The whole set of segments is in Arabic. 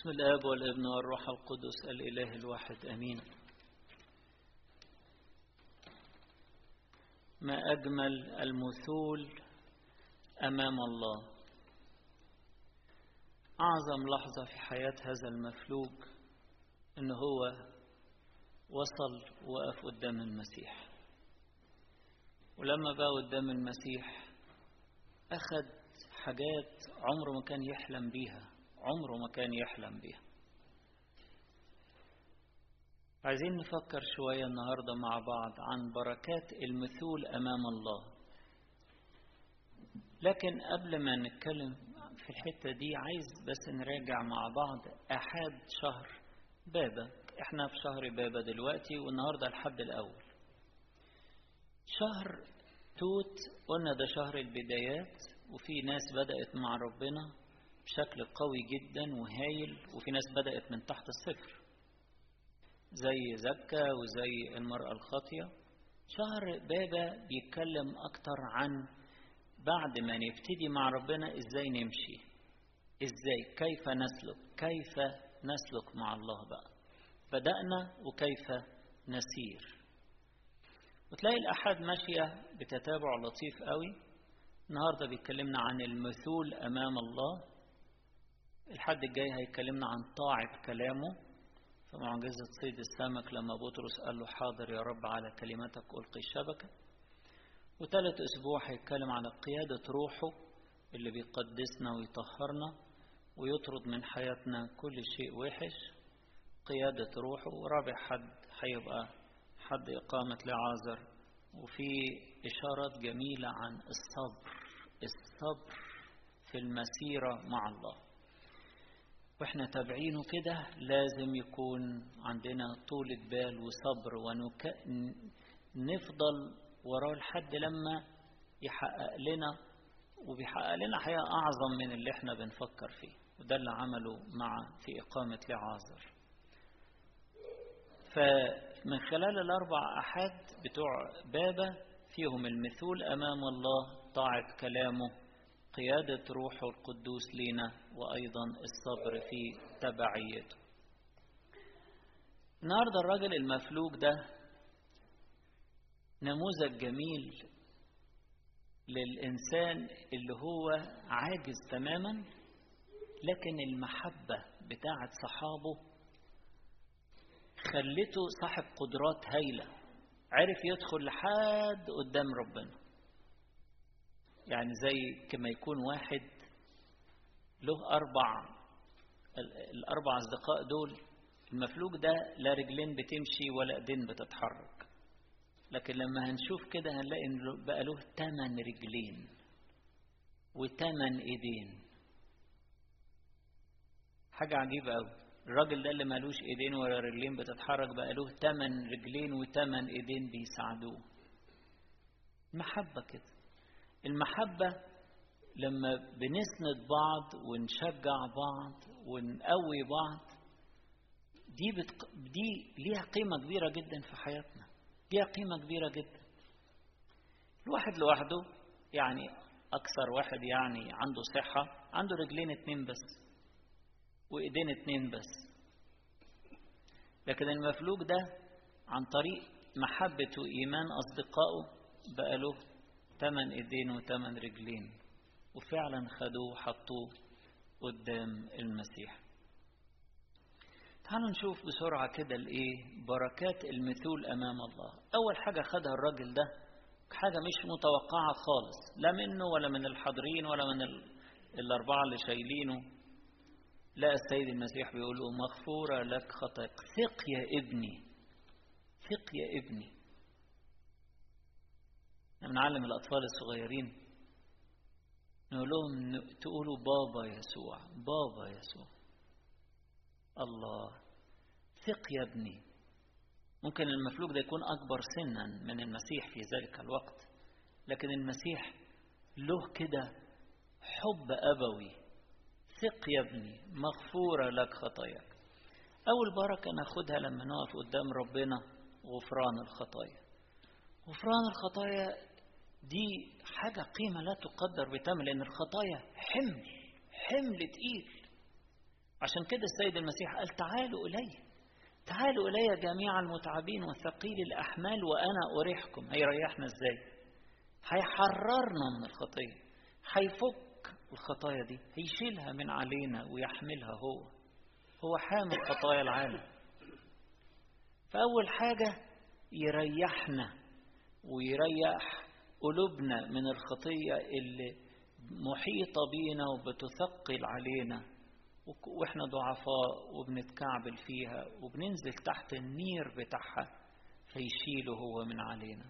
بسم الآب والابن والروح القدس الإله الواحد أمين. ما أجمل المثول أمام الله. أعظم لحظة في حياة هذا المفلوج إن هو وصل وقف قدام المسيح. ولما بقى قدام المسيح أخذ حاجات عمره ما كان يحلم بيها. عمره ما كان يحلم بيها. عايزين نفكر شوية النهاردة مع بعض عن بركات المثول أمام الله. لكن قبل ما نتكلم في الحتة دي عايز بس نراجع مع بعض أحد شهر بابا. إحنا في شهر بابا دلوقتي والنهاردة الحد الأول. شهر توت قلنا ده شهر البدايات وفي ناس بدأت مع ربنا. بشكل قوي جدا وهايل وفي ناس بدأت من تحت الصفر. زي زكا وزي المرأة الخاطية. شهر بابا بيتكلم أكتر عن بعد ما نبتدي مع ربنا إزاي نمشي. إزاي كيف نسلك كيف نسلك مع الله بقى. بدأنا وكيف نسير. وتلاقي الأحد ماشية بتتابع لطيف قوي. النهاردة بيتكلمنا عن المثول أمام الله. الحد الجاي هيكلمنا عن طاعة كلامه. فمعجزة صيد السمك لما بطرس قال له حاضر يا رب على كلمتك ألقي الشبكة وثالث أسبوع هيتكلم على قيادة روحه اللي بيقدسنا ويطهرنا ويطرد من حياتنا كل شيء وحش. قيادة روحه ورابع حد هيبقى حد إقامة لعازر. وفي إشارات جميلة عن الصبر الصبر في المسيرة مع الله. وإحنا تابعينه كده لازم يكون عندنا طولة بال وصبر ونك... نفضل وراه لحد لما يحقق لنا وبيحقق لنا حياة أعظم من اللي إحنا بنفكر فيه وده اللي عمله مع في إقامة لعازر. فمن خلال الأربع أحد بتوع بابا فيهم المثول أمام الله طاعة كلامه قيادة روحه القدوس لينا وأيضا الصبر في تبعيته. النهاردة الراجل المفلوج ده نموذج جميل للإنسان اللي هو عاجز تماما لكن المحبة بتاعة صحابه خلته صاحب قدرات هايلة عرف يدخل لحد قدام ربنا. يعني زي كما يكون واحد له أربع الأربع أصدقاء دول المفلوج ده لا رجلين بتمشي ولا إيدين بتتحرك. لكن لما هنشوف كده هنلاقي إن بقى له تمن رجلين وتمن إيدين. حاجة عجيبة أوي. الراجل ده اللي مالوش إيدين ولا رجلين بتتحرك بقى له تمن رجلين وتمن إيدين بيساعدوه. محبة كده. المحبة لما بنسند بعض ونشجع بعض ونقوي بعض دي بتق... دي ليها قيمة كبيرة جدا في حياتنا ليها قيمة كبيرة جدا. الواحد لوحده يعني أكثر واحد يعني عنده صحة عنده رجلين اتنين بس وإيدين اتنين بس. لكن المفلوج ده عن طريق محبة وإيمان أصدقائه بقى له تمن ايدين وتمن رجلين وفعلا خدوه وحطوه قدام المسيح. تعالوا نشوف بسرعة كده الإيه؟ بركات المثول أمام الله. أول حاجة خدها الراجل ده حاجة مش متوقعة خالص لا منه ولا من الحاضرين ولا من ال... الأربعة اللي شايلينه. لا السيد المسيح بيقول له مغفورة لك خطاك ثق يا ابني ثق يا ابني. بنعلم الأطفال الصغيرين نقول لهم تقولوا بابا يسوع بابا يسوع. الله ثق يا ابني. ممكن المفلوج ده يكون أكبر سنا من المسيح في ذلك الوقت لكن المسيح له كده حب أبوي. ثق يا ابني مغفورة لك خطاياك. أول بركة ناخدها لما نقف قدام ربنا غفران الخطايا. غفران الخطايا دي حاجة قيمة لا تقدر بثمن لأن الخطايا حمل حمل تقيل. عشان كده السيد المسيح قال تعالوا إلي تعالوا إلي جميع المتعبين والثقيل الأحمال وأنا أريحكم. هيريحنا إزاي؟ هيحررنا من الخطية. هيفك الخطايا دي هيشيلها من علينا ويحملها هو. هو حامل خطايا العالم. فأول حاجة يريحنا ويريح قلوبنا من الخطية اللي محيطة بينا وبتثقل علينا. وإحنا ضعفاء وبنتكعبل فيها وبننزل تحت النير بتاعها فيشيله هو من علينا.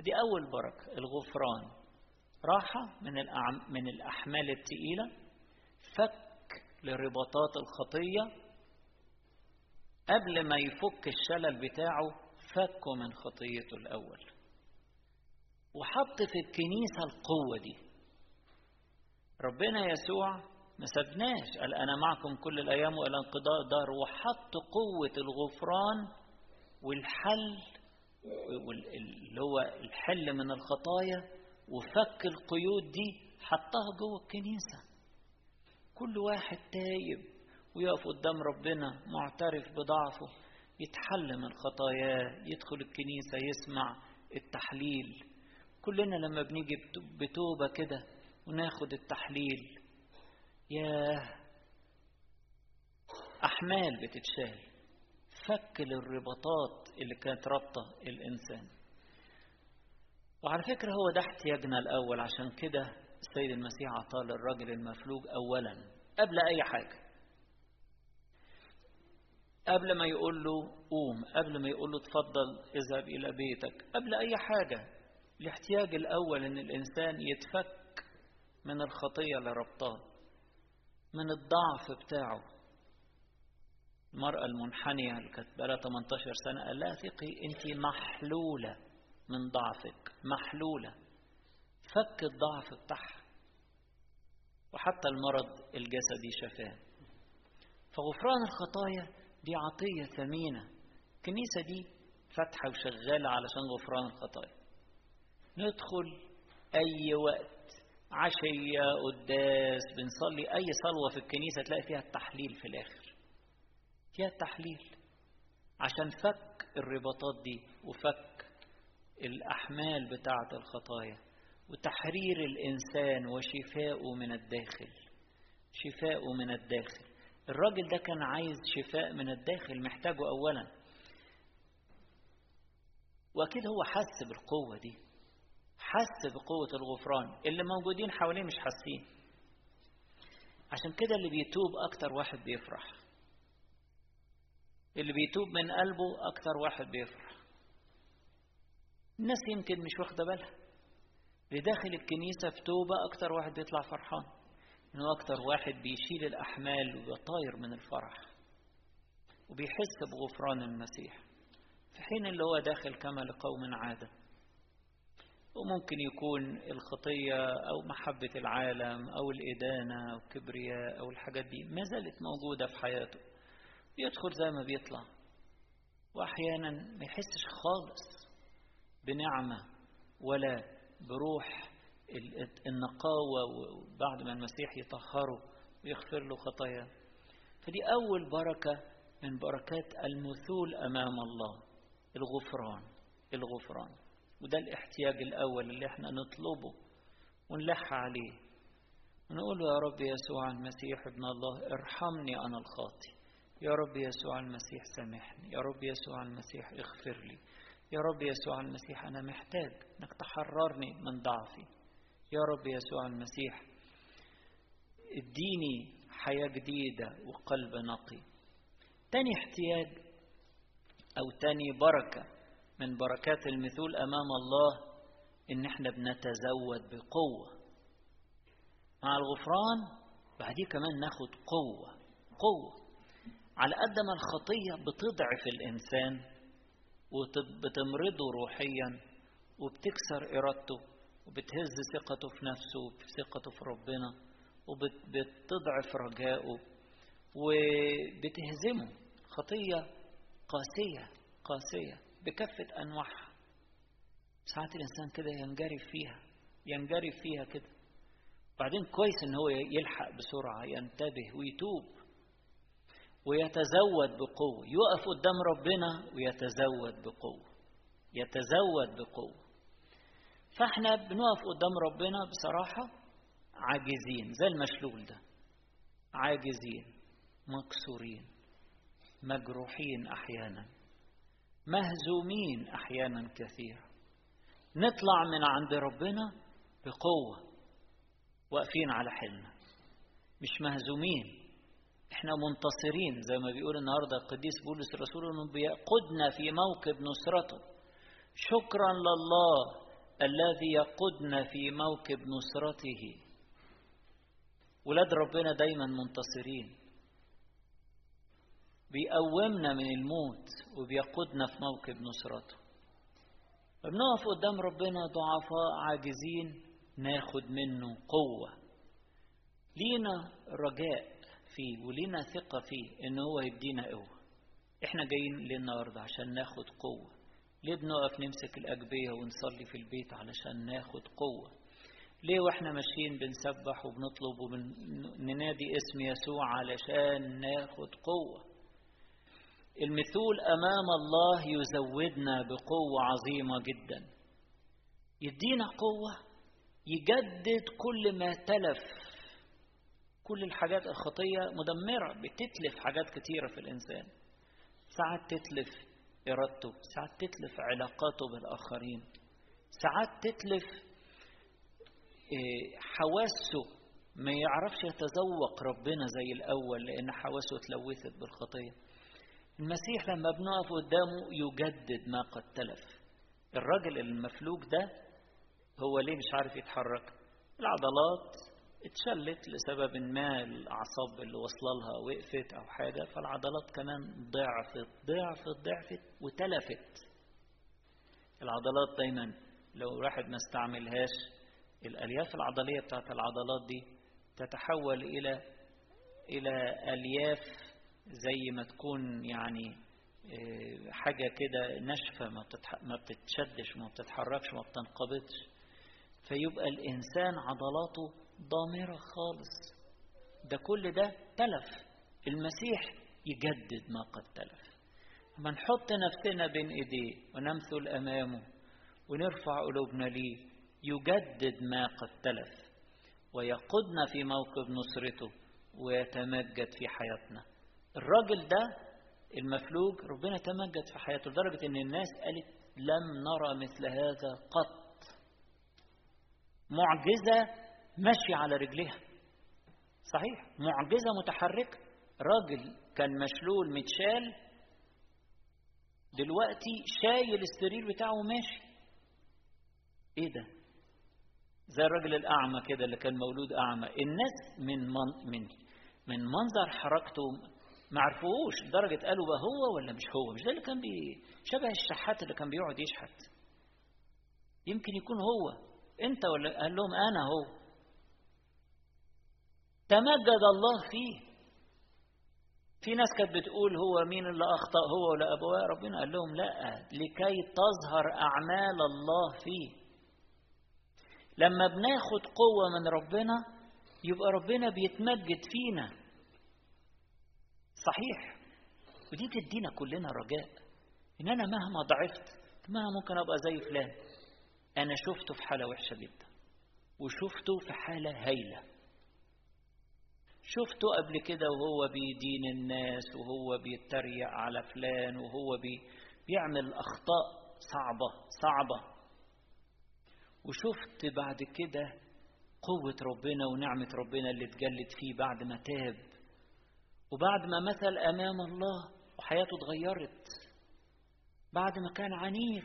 دي أول بركة الغفران. راحة من من الأحمال الثقيلة فك لرباطات الخطية. قبل ما يفك الشلل بتاعه فكه من خطيته الأول. وحط في الكنيسة القوة دي. ربنا يسوع ما سبناش قال أنا معكم كل الأيام وإلى انقضاء الدهر. وحط قوة الغفران والحل اللي هو الحل من الخطايا وفك القيود دي حطها جوه الكنيسة. كل واحد تايب ويقف قدام ربنا معترف بضعفه يتحل من خطاياه يدخل الكنيسة يسمع التحليل. كلنا لما بنيجي بتوبة كده وناخد التحليل ياه! أحمال بتتشال. فك للرباطات اللي كانت رابطة الإنسان. وعلى فكرة هو ده احتياجنا الأول. عشان كده السيد المسيح عطاه للرجل المفلوج أولا قبل أي حاجة. قبل ما يقول له قوم قبل ما يقول له تفضل اذهب إلى بيتك قبل أي حاجة. الاحتياج الأول إن الإنسان يتفك من الخطية اللي ربطاه من الضعف بتاعه. المرأة المنحنية اللي كانت بقالها 18 سنة قال لها ثقي أنت محلولة من ضعفك محلولة. فك الضعف بتاعها. وحتى المرض الجسدي شفاه. فغفران الخطايا دي عطية ثمينة. الكنيسة دي فاتحة وشغالة علشان غفران الخطايا. ندخل أي وقت. عشية قداس بنصلي أي صلوة في الكنيسة تلاقي فيها التحليل في الآخر. فيها التحليل. عشان فك الرباطات دي وفك الأحمال بتاعة الخطايا وتحرير الإنسان وشفاؤه من الداخل. شفاؤه من الداخل. الراجل ده كان عايز شفاء من الداخل محتاجه أولا. وأكيد هو حس بالقوة دي. حس بقوة الغفران. اللي موجودين حواليه مش حاسين. عشان كده اللي بيتوب أكتر واحد بيفرح. اللي بيتوب من قلبه أكتر واحد بيفرح. الناس يمكن مش واخدة بالها. اللي داخل الكنيسة في توبة أكتر واحد بيطلع فرحان. إنه أكتر واحد بيشيل الأحمال ويطاير من الفرح. وبيحس بغفران المسيح. في حين اللي هو داخل كما لقوم عادة وممكن يكون الخطية أو محبة العالم أو الإدانة أو الكبرياء أو الحاجات دي ما زالت موجودة في حياته. يدخل زي ما بيطلع. وأحيانا ما يحسش خالص بنعمة ولا بروح النقاوة بعد ما المسيح يطهره ويغفر له خطاياه فدي أول بركة من بركات المثول أمام الله. الغفران. الغفران. وده الاحتياج الأول اللي إحنا نطلبه ونلح عليه. ونقول يا رب يسوع المسيح ابن الله ارحمني أنا الخاطي يا رب يسوع المسيح سامحني. يا رب يسوع المسيح اغفر لي. يا رب يسوع المسيح أنا محتاج أنك تحررني من ضعفي. يا رب يسوع المسيح اديني حياة جديدة وقلب نقي. تاني احتياج أو تاني بركة من بركات المثول أمام الله إن إحنا بنتزود بقوة. مع الغفران بعديه كمان ناخد قوة. قوة. على قد ما الخطية بتضعف الإنسان وبتمرضه روحيا وبتكسر إرادته وبتهز ثقته في نفسه وثقته في ربنا وبتضعف رجائه وبتهزمه. خطية قاسية قاسية. بكافة أنواعها. ساعات الإنسان كده ينجرف فيها ينجرف فيها كده. بعدين كويس إن هو يلحق بسرعة ينتبه ويتوب ويتزود بقوة. يقف قدام ربنا ويتزود بقوة يتزود بقوة. فإحنا بنقف قدام ربنا بصراحة عاجزين زي المشلول ده. عاجزين مكسورين مجروحين أحيانا. مهزومين أحيانا كثيرا. نطلع من عند ربنا بقوة واقفين على حلنا مش مهزومين إحنا منتصرين زي ما بيقول النهارده القديس بولس الرسول إنه بيقودنا في موكب نصرته. شكرا لله الذي يقودنا في موكب نصرته. ولاد ربنا دايما منتصرين. بيقومنا من الموت وبيقودنا في موكب نصرته. فبنقف قدام ربنا ضعفاء عاجزين ناخد منه قوة. لينا رجاء فيه ولينا ثقة فيه إن هو يدينا قوة. إحنا جايين للنهاردة عشان ناخد قوة. ليه بنقف نمسك الأجبية ونصلي في البيت علشان ناخد قوة؟ ليه وإحنا ماشيين بنسبح وبنطلب وبننادي اسم يسوع علشان ناخد قوة؟ المثول أمام الله يزودنا بقوة عظيمة جدا. يدينا قوة يجدد كل ما تلف. كل الحاجات الخطية مدمرة بتتلف حاجات كتيرة في الإنسان. ساعات تتلف إرادته ساعات تتلف علاقاته بالآخرين. ساعات تتلف حواسه ما يعرفش يتذوق ربنا زي الأول لأن حواسه اتلوثت بالخطية. المسيح لما بنقف قدامه يجدد ما قد تلف. الراجل المفلوج ده هو ليه مش عارف يتحرك؟ العضلات اتشلت لسبب ما الأعصاب اللي واصلة لها وقفت أو حاجة فالعضلات كمان ضعفت ضعفت ضعفت وتلفت. العضلات دايما لو الواحد ما استعملهاش الألياف العضلية بتاعت العضلات دي تتحول إلى إلى ألياف زي ما تكون يعني حاجة كده ناشفة ما ما بتتشدش ما بتتحركش ما بتنقبضش. فيبقى الإنسان عضلاته ضامرة خالص. ده كل ده تلف. المسيح يجدد ما قد تلف. لما نحط نفسنا بين إيديه ونمثل أمامه ونرفع قلوبنا ليه يجدد ما قد تلف. ويقودنا في موكب نصرته ويتمجد في حياتنا. الراجل ده المفلوج ربنا تمجد في حياته لدرجة إن الناس قالت لم نرى مثل هذا قط. معجزة ماشية على رجليها. صحيح معجزة متحركة. راجل كان مشلول متشال دلوقتي شايل السرير بتاعه وماشي. إيه ده؟ زي الراجل الأعمى كده اللي كان مولود أعمى. الناس من من من, من منظر حركته ما عرفوهوش لدرجة قالوا بقى هو ولا مش هو؟ مش ده اللي كان بي شبه الشحات اللي كان بيقعد يشحت. يمكن يكون هو. انت ولا قال لهم أنا هو. تمجد الله فيه. في ناس كانت بتقول هو مين اللي أخطأ هو ولا ابواه ربنا قال لهم لا لكي تظهر أعمال الله فيه. لما بناخد قوة من ربنا يبقى ربنا بيتمجد فينا. صحيح. ودي تدينا كلنا رجاء إن أنا مهما ضعفت ما ممكن أبقى زي فلان أنا شفته في حالة وحشة جدا وشفته في حالة هايلة. شفته قبل كده وهو بيدين الناس وهو بيتريق على فلان وهو بي بيعمل أخطاء صعبة صعبة. وشفت بعد كده قوة ربنا ونعمة ربنا اللي اتجلت فيه بعد ما تاب. وبعد ما مثل أمام الله وحياته اتغيرت بعد ما كان عنيف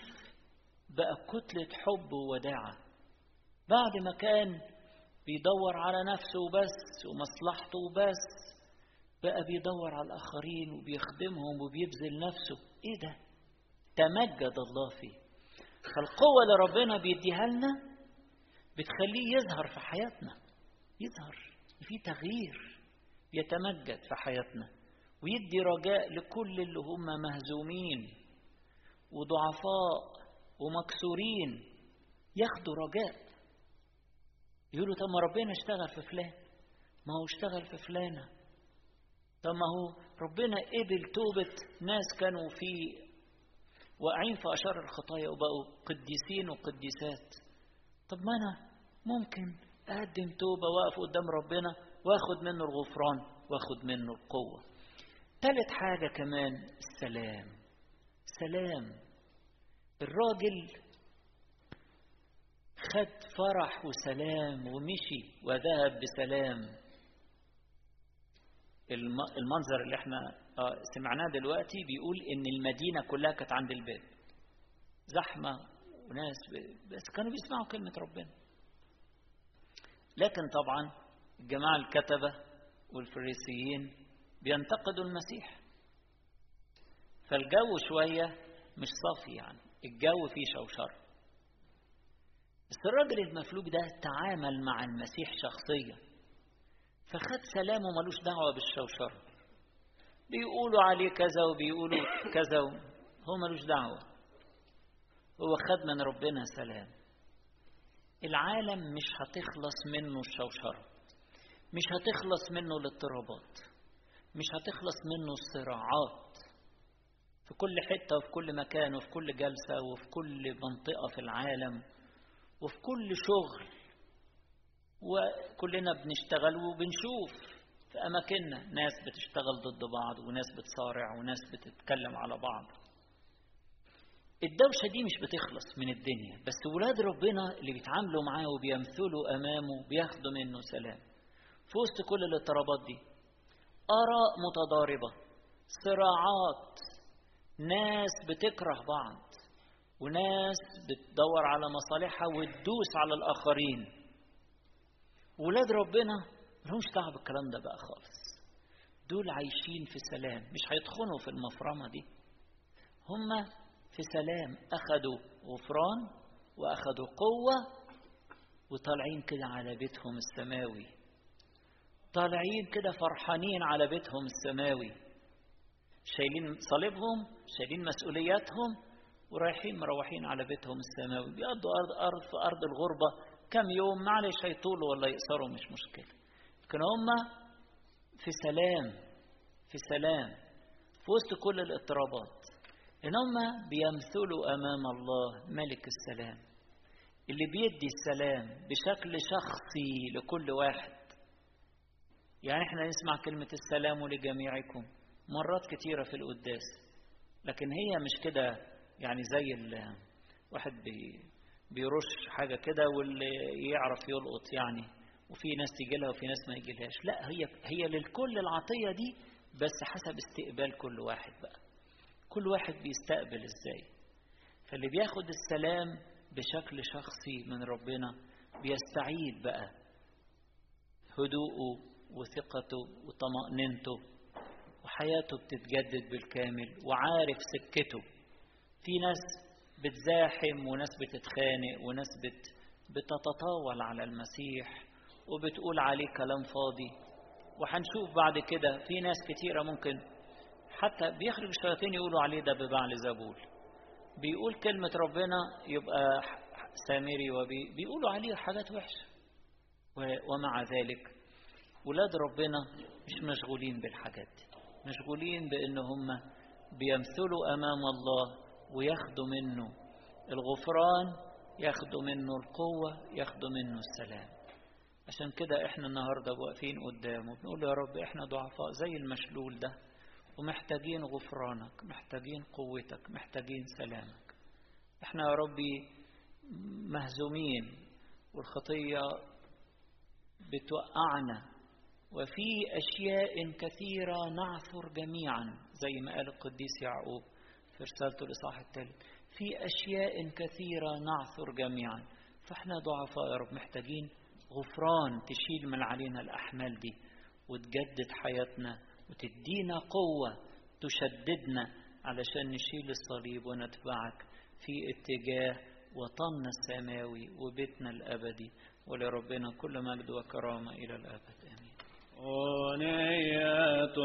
بقى كتلة حب ووداعة بعد ما كان بيدور على نفسه وبس ومصلحته وبس بقى بيدور على الآخرين وبيخدمهم وبيبذل نفسه. إيه ده؟ تمجد الله فيه. فالقوة اللي ربنا بيديها لنا بتخليه يظهر في حياتنا. يظهر في تغيير. يتمجد في حياتنا ويدي رجاء لكل اللي هم مهزومين وضعفاء ومكسورين ياخدوا رجاء. يقولوا طب ما ربنا اشتغل في فلان ما هو اشتغل في فلانة. طب ما هو ربنا قبل توبة ناس كانوا في واقعين في أشر الخطايا وبقوا قديسين وقديسات. طب ما أنا ممكن أقدم توبة وأقف قدام ربنا وآخد منه الغفران وآخد منه القوة. ثالث حاجة كمان السلام. سلام. الراجل خد فرح وسلام ومشي وذهب بسلام. المنظر اللي إحنا سمعناه دلوقتي بيقول إن المدينة كلها كانت عند الباب. زحمة وناس بس كانوا بيسمعوا كلمة ربنا. لكن طبعا الجماعة الكتبة والفريسيين بينتقدوا المسيح. فالجو شوية مش صافي يعني الجو فيه شوشرة بس الراجل المفلوج ده تعامل مع المسيح شخصيا فخد سلامه ملوش دعوة بالشوشرة بيقولوا عليه كذا وبيقولوا كذا هو ملوش دعوة. هو خد من ربنا سلام. العالم مش هتخلص منه الشوشرة مش هتخلص منه الاضطرابات مش هتخلص منه الصراعات. في كل حتة وفي كل مكان وفي كل جلسة وفي كل منطقة في العالم وفي كل شغل وكلنا بنشتغل وبنشوف في أماكننا ناس بتشتغل ضد بعض وناس بتصارع وناس بتتكلم على بعض. الدوشة دي مش بتخلص من الدنيا بس ولاد ربنا اللي بيتعاملوا معاه وبيمثلوا أمامه بياخدوا منه سلام. في وسط كل الاضطرابات دي. آراء متضاربة صراعات ناس بتكره بعض وناس بتدور على مصالحها وتدوس على الآخرين. ولاد ربنا ملهمش دعوة بالكلام ده بقى خالص. دول عايشين في سلام مش هيدخلوا في المفرمة دي. هم في سلام أخدوا غفران وأخدوا قوة وطالعين كده على بيتهم السماوي. طالعين كده فرحانين على بيتهم السماوي. شايلين صليبهم شايلين مسؤولياتهم ورايحين مروحين على بيتهم السماوي. بيقضوا أرض, أرض في أرض الغربة. كم يوم؟ معلش هيطولوا ولا يقصروا مش مشكلة. لكن هم في سلام في سلام في وسط كل الاضطرابات. إن هم بيمثلوا أمام الله ملك السلام. اللي بيدي السلام بشكل شخصي لكل واحد يعني إحنا نسمع كلمة السلام لجميعكم مرات كتيرة في القداس لكن هي مش كده يعني زي واحد بي بيرش حاجة كده واللي يعرف يلقط يعني وفي ناس تيجي لها وفي ناس ما يجيلهاش لا هي هي للكل العطية دي بس حسب استقبال كل واحد بقى كل واحد بيستقبل إزاي؟ فاللي بياخد السلام بشكل شخصي من ربنا بيستعيد بقى هدوءه وثقته وطمأنينته وحياته بتتجدد بالكامل وعارف سكته. في ناس بتزاحم وناس بتتخانق وناس بت بتتطاول على المسيح وبتقول عليه كلام فاضي. وهنشوف بعد كده في ناس كتيرة ممكن حتى بيخرج الشياطين يقولوا عليه ده ببعل زبول. بيقول كلمة ربنا يبقى سامري وبيقولوا عليه حاجات وحشة. ومع ذلك ولاد ربنا مش مشغولين بالحاجات دي. مشغولين بأن هم بيمثلوا أمام الله وياخدوا منه الغفران ياخدوا منه القوة ياخدوا منه السلام. عشان كده إحنا النهاردة واقفين قدامه بنقول يا رب إحنا ضعفاء زي المشلول ده ومحتاجين غفرانك محتاجين قوتك محتاجين سلامك. إحنا يا ربي مهزومين والخطية بتوقعنا وفي أشياء كثيرة نعثر جميعا زي ما قال القديس يعقوب في رسالته الإصحاح الثالث في أشياء كثيرة نعثر جميعا. فإحنا ضعفاء يا رب محتاجين غفران تشيل من علينا الأحمال دي وتجدد حياتنا وتدينا قوة تشددنا علشان نشيل الصليب ونتبعك في اتجاه وطننا السماوي وبيتنا الأبدي. ولربنا كل مجد وكرامة إلى الأبد. أنية